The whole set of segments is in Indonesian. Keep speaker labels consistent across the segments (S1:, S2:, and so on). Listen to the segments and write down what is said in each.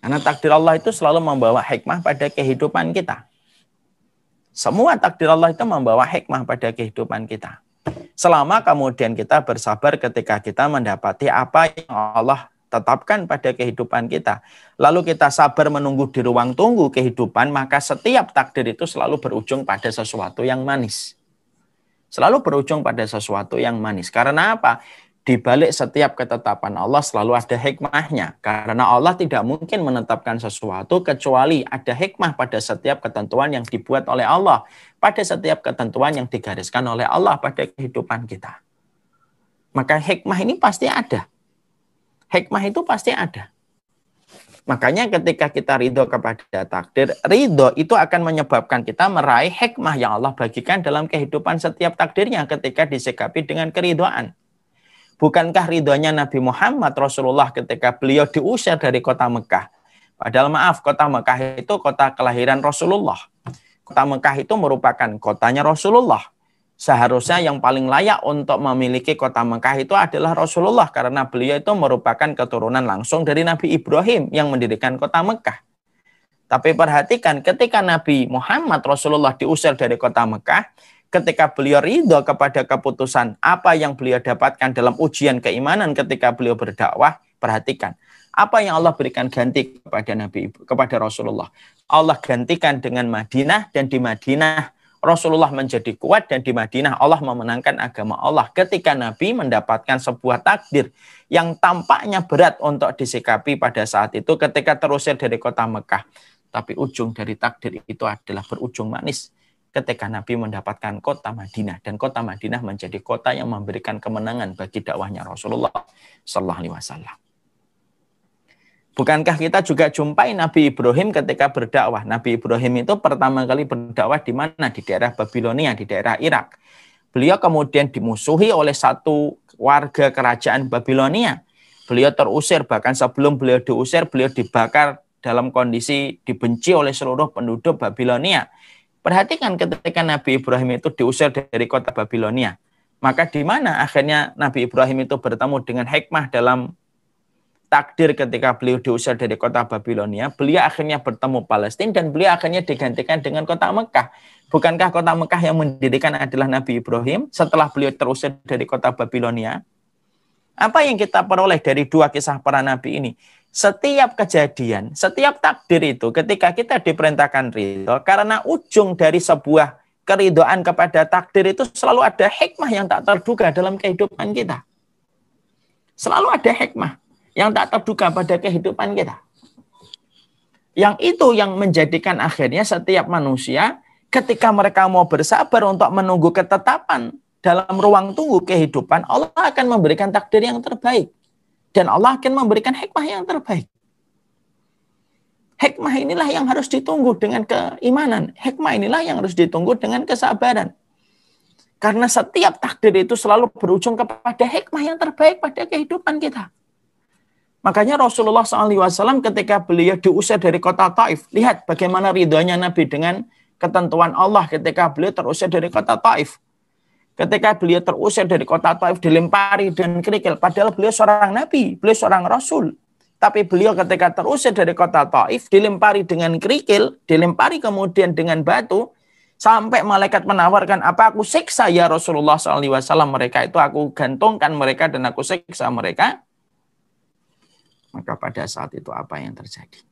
S1: Karena takdir Allah itu selalu membawa hikmah pada kehidupan kita. Semua takdir Allah itu membawa hikmah pada kehidupan kita. Selama kemudian kita bersabar ketika kita mendapati apa yang Allah tetapkan pada kehidupan kita. Lalu kita sabar menunggu di ruang tunggu kehidupan, maka setiap takdir itu selalu berujung pada sesuatu yang manis. Selalu berujung pada sesuatu yang manis. Karena apa? Di balik setiap ketetapan Allah selalu ada hikmahnya. Karena Allah tidak mungkin menetapkan sesuatu kecuali ada hikmah pada setiap ketentuan yang dibuat oleh Allah. Pada setiap ketentuan yang digariskan oleh Allah pada kehidupan kita. Maka hikmah ini pasti ada. Hikmah itu pasti ada. Makanya ketika kita ridho kepada takdir, ridho itu akan menyebabkan kita meraih hikmah yang Allah bagikan dalam kehidupan setiap takdirnya ketika disikapi dengan keridoan. Bukankah ridhonya Nabi Muhammad Rasulullah ketika beliau diusir dari kota Mekah? Padahal maaf, kota Mekah itu kota kelahiran Rasulullah. Kota Mekah itu merupakan kotanya Rasulullah. Seharusnya yang paling layak untuk memiliki kota Mekah itu adalah Rasulullah karena beliau itu merupakan keturunan langsung dari Nabi Ibrahim yang mendirikan kota Mekah. Tapi perhatikan ketika Nabi Muhammad Rasulullah diusir dari kota Mekah, ketika beliau ridho kepada keputusan apa yang beliau dapatkan dalam ujian keimanan ketika beliau berdakwah, perhatikan apa yang Allah berikan ganti kepada Nabi kepada Rasulullah. Allah gantikan dengan Madinah dan di Madinah Rasulullah menjadi kuat dan di Madinah Allah memenangkan agama Allah ketika Nabi mendapatkan sebuah takdir yang tampaknya berat untuk disikapi pada saat itu ketika terusir dari kota Mekah. Tapi ujung dari takdir itu adalah berujung manis ketika Nabi mendapatkan kota Madinah dan kota Madinah menjadi kota yang memberikan kemenangan bagi dakwahnya Rasulullah Sallallahu Alaihi Wasallam. Bukankah kita juga jumpai Nabi Ibrahim ketika berdakwah? Nabi Ibrahim itu pertama kali berdakwah di mana? Di daerah Babilonia, di daerah Irak. Beliau kemudian dimusuhi oleh satu warga kerajaan Babilonia. Beliau terusir, bahkan sebelum beliau diusir, beliau dibakar dalam kondisi dibenci oleh seluruh penduduk Babilonia. Perhatikan ketika Nabi Ibrahim itu diusir dari kota Babilonia. Maka di mana akhirnya Nabi Ibrahim itu bertemu dengan hikmah dalam takdir ketika beliau diusir dari kota Babilonia, beliau akhirnya bertemu Palestina dan beliau akhirnya digantikan dengan kota Mekah. Bukankah kota Mekah yang mendirikan adalah Nabi Ibrahim setelah beliau terusir dari kota Babilonia? Apa yang kita peroleh dari dua kisah para nabi ini? Setiap kejadian, setiap takdir itu ketika kita diperintahkan ridho, karena ujung dari sebuah keridoan kepada takdir itu selalu ada hikmah yang tak terduga dalam kehidupan kita. Selalu ada hikmah yang tak terduga pada kehidupan kita. Yang itu yang menjadikan akhirnya setiap manusia ketika mereka mau bersabar untuk menunggu ketetapan dalam ruang tunggu kehidupan, Allah akan memberikan takdir yang terbaik. Dan Allah akan memberikan hikmah yang terbaik. Hikmah inilah yang harus ditunggu dengan keimanan. Hikmah inilah yang harus ditunggu dengan kesabaran. Karena setiap takdir itu selalu berujung kepada hikmah yang terbaik pada kehidupan kita. Makanya Rasulullah SAW ketika beliau diusir dari kota Taif, lihat bagaimana ridhonya Nabi dengan ketentuan Allah ketika beliau terusir dari kota Taif. Ketika beliau terusir dari kota Taif dilempari dan kerikil. Padahal beliau seorang nabi, beliau seorang rasul. Tapi beliau ketika terusir dari kota Taif dilempari dengan kerikil, dilempari kemudian dengan batu, sampai malaikat menawarkan apa aku siksa ya Rasulullah SAW mereka itu aku gantungkan mereka dan aku siksa mereka. Maka pada saat itu apa yang terjadi?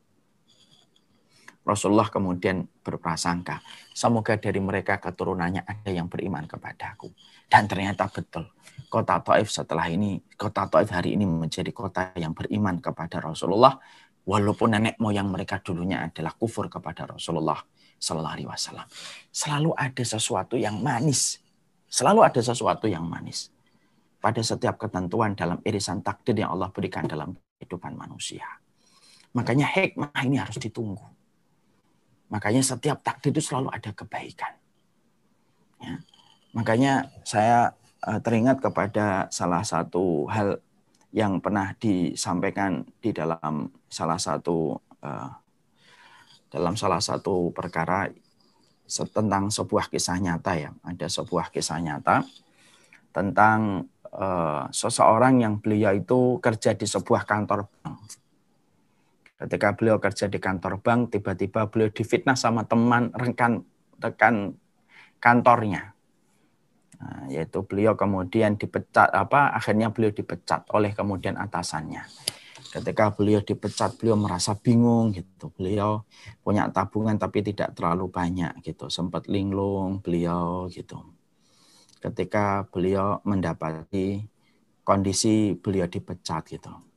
S1: Rasulullah kemudian berprasangka, semoga dari mereka keturunannya ada yang beriman kepadaku. Dan ternyata betul. Kota Taif setelah ini, kota Taif hari ini menjadi kota yang beriman kepada Rasulullah. Walaupun nenek moyang mereka dulunya adalah kufur kepada Rasulullah Sallallahu Alaihi Wasallam. Selalu ada sesuatu yang manis. Selalu ada sesuatu yang manis. Pada setiap ketentuan dalam irisan takdir yang Allah berikan dalam kehidupan manusia. Makanya hikmah ini harus ditunggu Makanya setiap takdir itu selalu ada kebaikan. Ya. Makanya saya uh, teringat kepada salah satu hal yang pernah disampaikan di dalam salah satu uh, dalam salah satu perkara tentang sebuah kisah nyata ya. Ada sebuah kisah nyata tentang uh, seseorang yang beliau itu kerja di sebuah kantor bank Ketika beliau kerja di kantor bank, tiba-tiba beliau difitnah sama teman rekan rekan kantornya. Nah, yaitu beliau kemudian dipecat apa akhirnya beliau dipecat oleh kemudian atasannya. Ketika beliau dipecat, beliau merasa bingung gitu. Beliau punya tabungan tapi tidak terlalu banyak gitu. Sempat linglung beliau gitu. Ketika beliau mendapati kondisi beliau dipecat gitu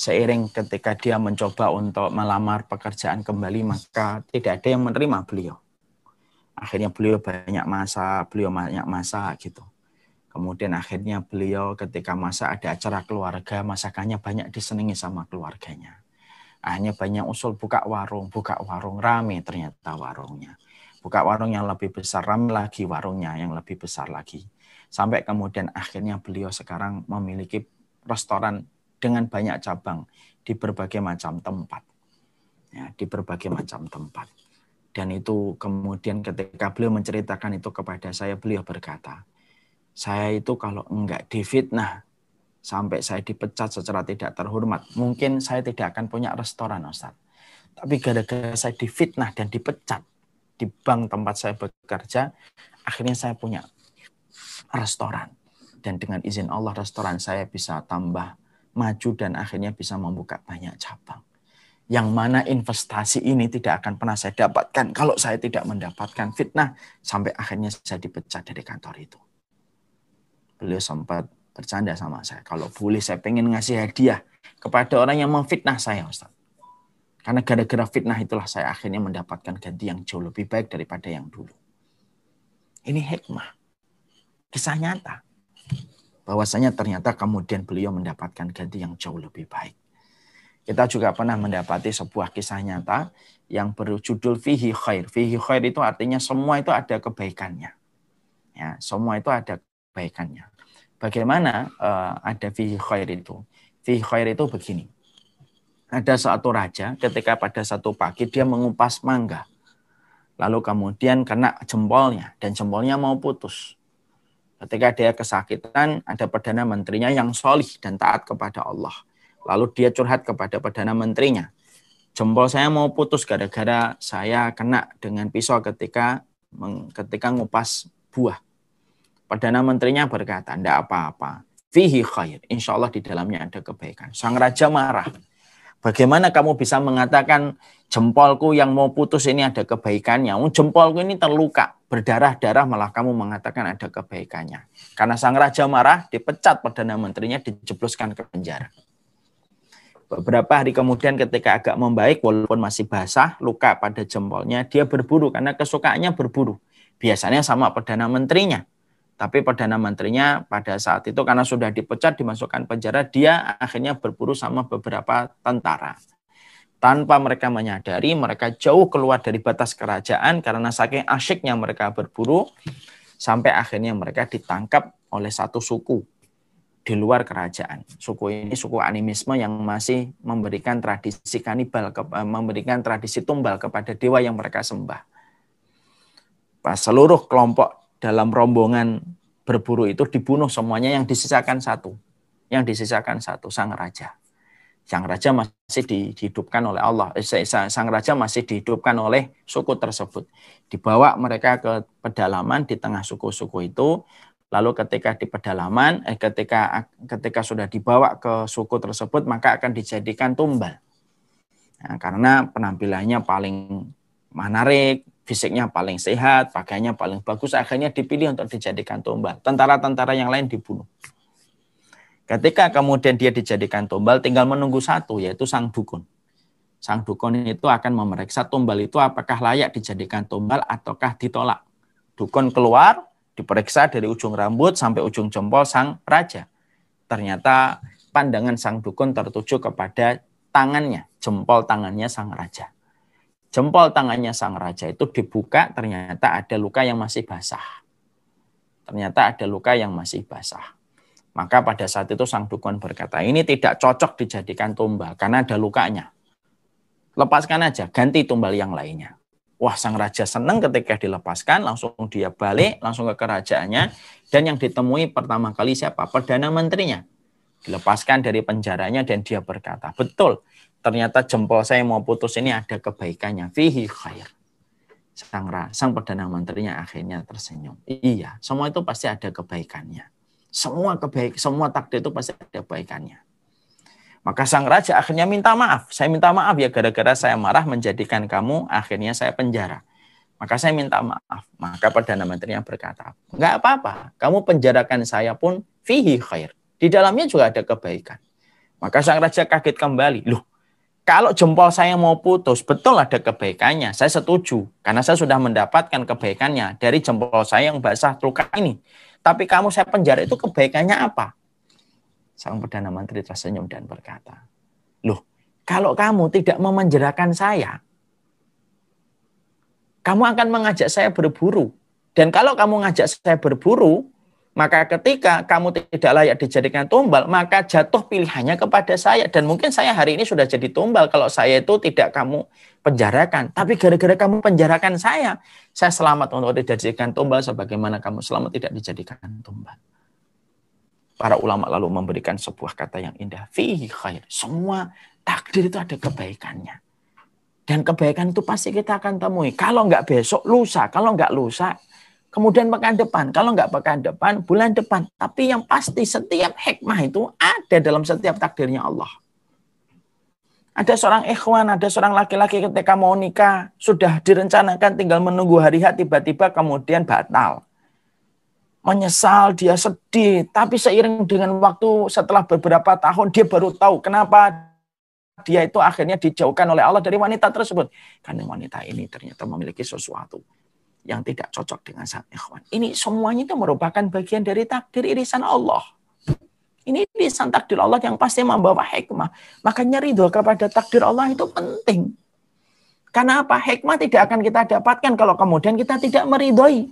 S1: seiring ketika dia mencoba untuk melamar pekerjaan kembali maka tidak ada yang menerima beliau. Akhirnya beliau banyak masa, beliau banyak masa gitu. Kemudian akhirnya beliau ketika masa ada acara keluarga, masakannya banyak disenangi sama keluarganya. Akhirnya banyak usul buka warung, buka warung, rame ternyata warungnya. Buka warung yang lebih besar, rame lagi warungnya yang lebih besar lagi. Sampai kemudian akhirnya beliau sekarang memiliki restoran dengan banyak cabang di berbagai macam tempat. Ya, di berbagai macam tempat. Dan itu kemudian ketika beliau menceritakan itu kepada saya, beliau berkata, saya itu kalau enggak difitnah, sampai saya dipecat secara tidak terhormat, mungkin saya tidak akan punya restoran, Ustaz. Tapi gara-gara saya difitnah dan dipecat di bank tempat saya bekerja, akhirnya saya punya restoran. Dan dengan izin Allah, restoran saya bisa tambah maju dan akhirnya bisa membuka banyak cabang. Yang mana investasi ini tidak akan pernah saya dapatkan kalau saya tidak mendapatkan fitnah sampai akhirnya saya dipecat dari kantor itu. Beliau sempat bercanda sama saya. Kalau boleh saya pengen ngasih hadiah kepada orang yang memfitnah saya Ustaz. Karena gara-gara fitnah itulah saya akhirnya mendapatkan ganti yang jauh lebih baik daripada yang dulu. Ini hikmah. Kisah nyata bahwasanya ternyata kemudian beliau mendapatkan ganti yang jauh lebih baik. Kita juga pernah mendapati sebuah kisah nyata yang berjudul fihi khair. Fihi khair itu artinya semua itu ada kebaikannya. Ya, semua itu ada kebaikannya. Bagaimana uh, ada fihi khair itu? Fihi khair itu begini. Ada satu raja ketika pada satu pagi dia mengupas mangga. Lalu kemudian kena jempolnya dan jempolnya mau putus. Ketika dia kesakitan, ada Perdana Menterinya yang solih dan taat kepada Allah. Lalu dia curhat kepada Perdana Menterinya. Jempol saya mau putus gara-gara saya kena dengan pisau ketika ketika ngupas buah. Perdana Menterinya berkata, tidak apa-apa. Fihi khair. Insya Allah di dalamnya ada kebaikan. Sang Raja marah. Bagaimana kamu bisa mengatakan jempolku yang mau putus ini ada kebaikannya? Jempolku ini terluka, berdarah-darah malah kamu mengatakan ada kebaikannya. Karena sang raja marah, dipecat Perdana Menterinya, dijebloskan ke penjara. Beberapa hari kemudian ketika agak membaik, walaupun masih basah, luka pada jempolnya, dia berburu karena kesukaannya berburu. Biasanya sama Perdana Menterinya. Tapi Perdana Menterinya pada saat itu karena sudah dipecat, dimasukkan penjara, dia akhirnya berburu sama beberapa tentara. Tanpa mereka menyadari, mereka jauh keluar dari batas kerajaan karena saking asyiknya mereka berburu, sampai akhirnya mereka ditangkap oleh satu suku di luar kerajaan. Suku ini suku animisme yang masih memberikan tradisi kanibal, eh, memberikan tradisi tumbal kepada dewa yang mereka sembah. Pas seluruh kelompok dalam rombongan berburu itu dibunuh semuanya yang disisakan satu. Yang disisakan satu, sang raja. Sang raja masih dihidupkan oleh Allah. Eh, sang raja masih dihidupkan oleh suku tersebut. Dibawa mereka ke pedalaman di tengah suku-suku itu. Lalu ketika di pedalaman, eh, ketika ketika sudah dibawa ke suku tersebut, maka akan dijadikan tumbal. Nah, karena penampilannya paling menarik, fisiknya paling sehat, pakaiannya paling bagus, akhirnya dipilih untuk dijadikan tumbal. Tentara-tentara yang lain dibunuh. Ketika kemudian dia dijadikan tumbal, tinggal menunggu satu, yaitu sang dukun. Sang dukun itu akan memeriksa tumbal itu apakah layak dijadikan tumbal ataukah ditolak. Dukun keluar, diperiksa dari ujung rambut sampai ujung jempol sang raja. Ternyata pandangan sang dukun tertuju kepada tangannya, jempol tangannya sang raja jempol tangannya sang raja itu dibuka, ternyata ada luka yang masih basah. Ternyata ada luka yang masih basah. Maka pada saat itu sang dukun berkata, ini tidak cocok dijadikan tumbal karena ada lukanya. Lepaskan aja, ganti tumbal yang lainnya. Wah, sang raja senang ketika dilepaskan, langsung dia balik, langsung ke kerajaannya. Dan yang ditemui pertama kali siapa? Perdana Menterinya. Dilepaskan dari penjaranya dan dia berkata, betul, ternyata jempol saya mau putus ini ada kebaikannya. Fihi khair. Sang, sang Perdana Menterinya akhirnya tersenyum. Iya, semua itu pasti ada kebaikannya. Semua kebaik, semua takdir itu pasti ada kebaikannya. Maka sang raja akhirnya minta maaf. Saya minta maaf ya gara-gara saya marah menjadikan kamu akhirnya saya penjara. Maka saya minta maaf. Maka Perdana Menterinya berkata, enggak apa-apa. Kamu penjarakan saya pun fihi khair. Di dalamnya juga ada kebaikan. Maka sang raja kaget kembali. Loh, kalau jempol saya mau putus, betul ada kebaikannya. Saya setuju. Karena saya sudah mendapatkan kebaikannya dari jempol saya yang basah luka ini. Tapi kamu saya penjara itu kebaikannya apa? Sang Perdana Menteri tersenyum dan berkata, Loh, kalau kamu tidak memenjarakan saya, kamu akan mengajak saya berburu. Dan kalau kamu ngajak saya berburu, maka ketika kamu tidak layak dijadikan tumbal, maka jatuh pilihannya kepada saya. Dan mungkin saya hari ini sudah jadi tumbal kalau saya itu tidak kamu penjarakan. Tapi gara-gara kamu penjarakan saya, saya selamat untuk dijadikan tumbal sebagaimana kamu selamat tidak dijadikan tumbal. Para ulama lalu memberikan sebuah kata yang indah. Fihi khair. Semua takdir itu ada kebaikannya. Dan kebaikan itu pasti kita akan temui. Kalau nggak besok, lusa. Kalau nggak lusa, kemudian pekan depan. Kalau nggak pekan depan, bulan depan. Tapi yang pasti setiap hikmah itu ada dalam setiap takdirnya Allah. Ada seorang ikhwan, ada seorang laki-laki ketika mau nikah, sudah direncanakan tinggal menunggu hari H, tiba-tiba kemudian batal. Menyesal, dia sedih. Tapi seiring dengan waktu setelah beberapa tahun, dia baru tahu kenapa dia itu akhirnya dijauhkan oleh Allah dari wanita tersebut. Karena wanita ini ternyata memiliki sesuatu yang tidak cocok dengan sang ikhwan. Ini semuanya itu merupakan bagian dari takdir irisan Allah. Ini irisan takdir Allah yang pasti membawa hikmah. Makanya ridho kepada takdir Allah itu penting. Karena apa? Hikmah tidak akan kita dapatkan kalau kemudian kita tidak meridhoi.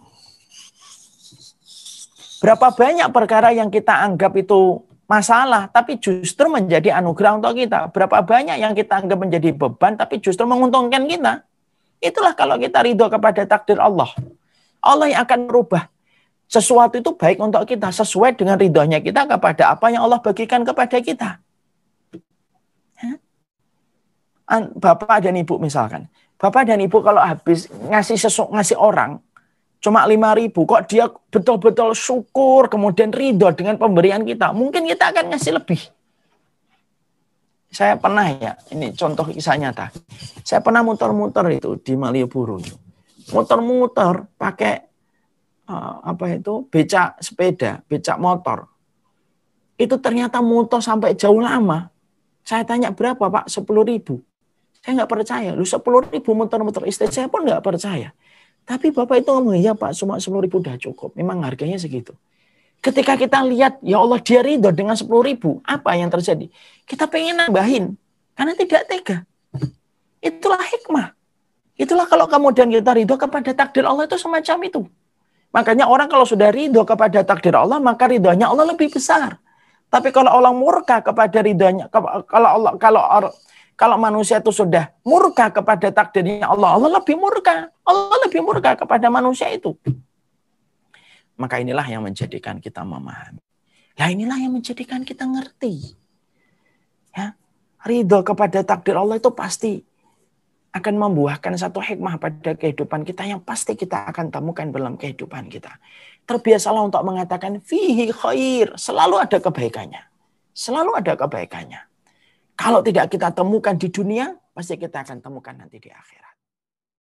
S1: Berapa banyak perkara yang kita anggap itu masalah, tapi justru menjadi anugerah untuk kita. Berapa banyak yang kita anggap menjadi beban, tapi justru menguntungkan kita. Itulah kalau kita ridho kepada takdir Allah. Allah yang akan merubah sesuatu itu baik untuk kita sesuai dengan ridhonya kita kepada apa yang Allah bagikan kepada kita. Bapak dan ibu misalkan, bapak dan ibu kalau habis ngasih sesu, ngasih orang cuma lima ribu, kok dia betul-betul syukur, kemudian ridho dengan pemberian kita, mungkin kita akan ngasih lebih. Saya pernah ya, ini contoh kisah nyata. Saya pernah muter-muter itu di Malioboro. Muter-muter pakai uh, apa itu becak sepeda, becak motor. Itu ternyata muter sampai jauh lama. Saya tanya berapa pak? Sepuluh ribu. Saya nggak percaya. Lu sepuluh ribu muter-muter istri saya pun nggak percaya. Tapi Bapak itu ngomong, ya Pak, cuma 10 ribu udah cukup. Memang harganya segitu. Ketika kita lihat, ya Allah dia ridho dengan 10 ribu. Apa yang terjadi? Kita pengen nambahin. Karena tidak tega. Itulah hikmah. Itulah kalau kemudian kita ridho kepada takdir Allah itu semacam itu. Makanya orang kalau sudah ridho kepada takdir Allah, maka ridhonya Allah lebih besar. Tapi kalau Allah murka kepada ridhonya, kalau Allah kalau kalau manusia itu sudah murka kepada takdirnya Allah, Allah lebih murka. Allah lebih murka kepada manusia itu. Maka inilah yang menjadikan kita memahami. Nah inilah yang menjadikan kita ngerti. Ya, ridho kepada takdir Allah itu pasti akan membuahkan satu hikmah pada kehidupan kita yang pasti kita akan temukan dalam kehidupan kita. Terbiasalah untuk mengatakan fihi khair, selalu ada kebaikannya. Selalu ada kebaikannya. Kalau tidak kita temukan di dunia, pasti kita akan temukan nanti di akhirat.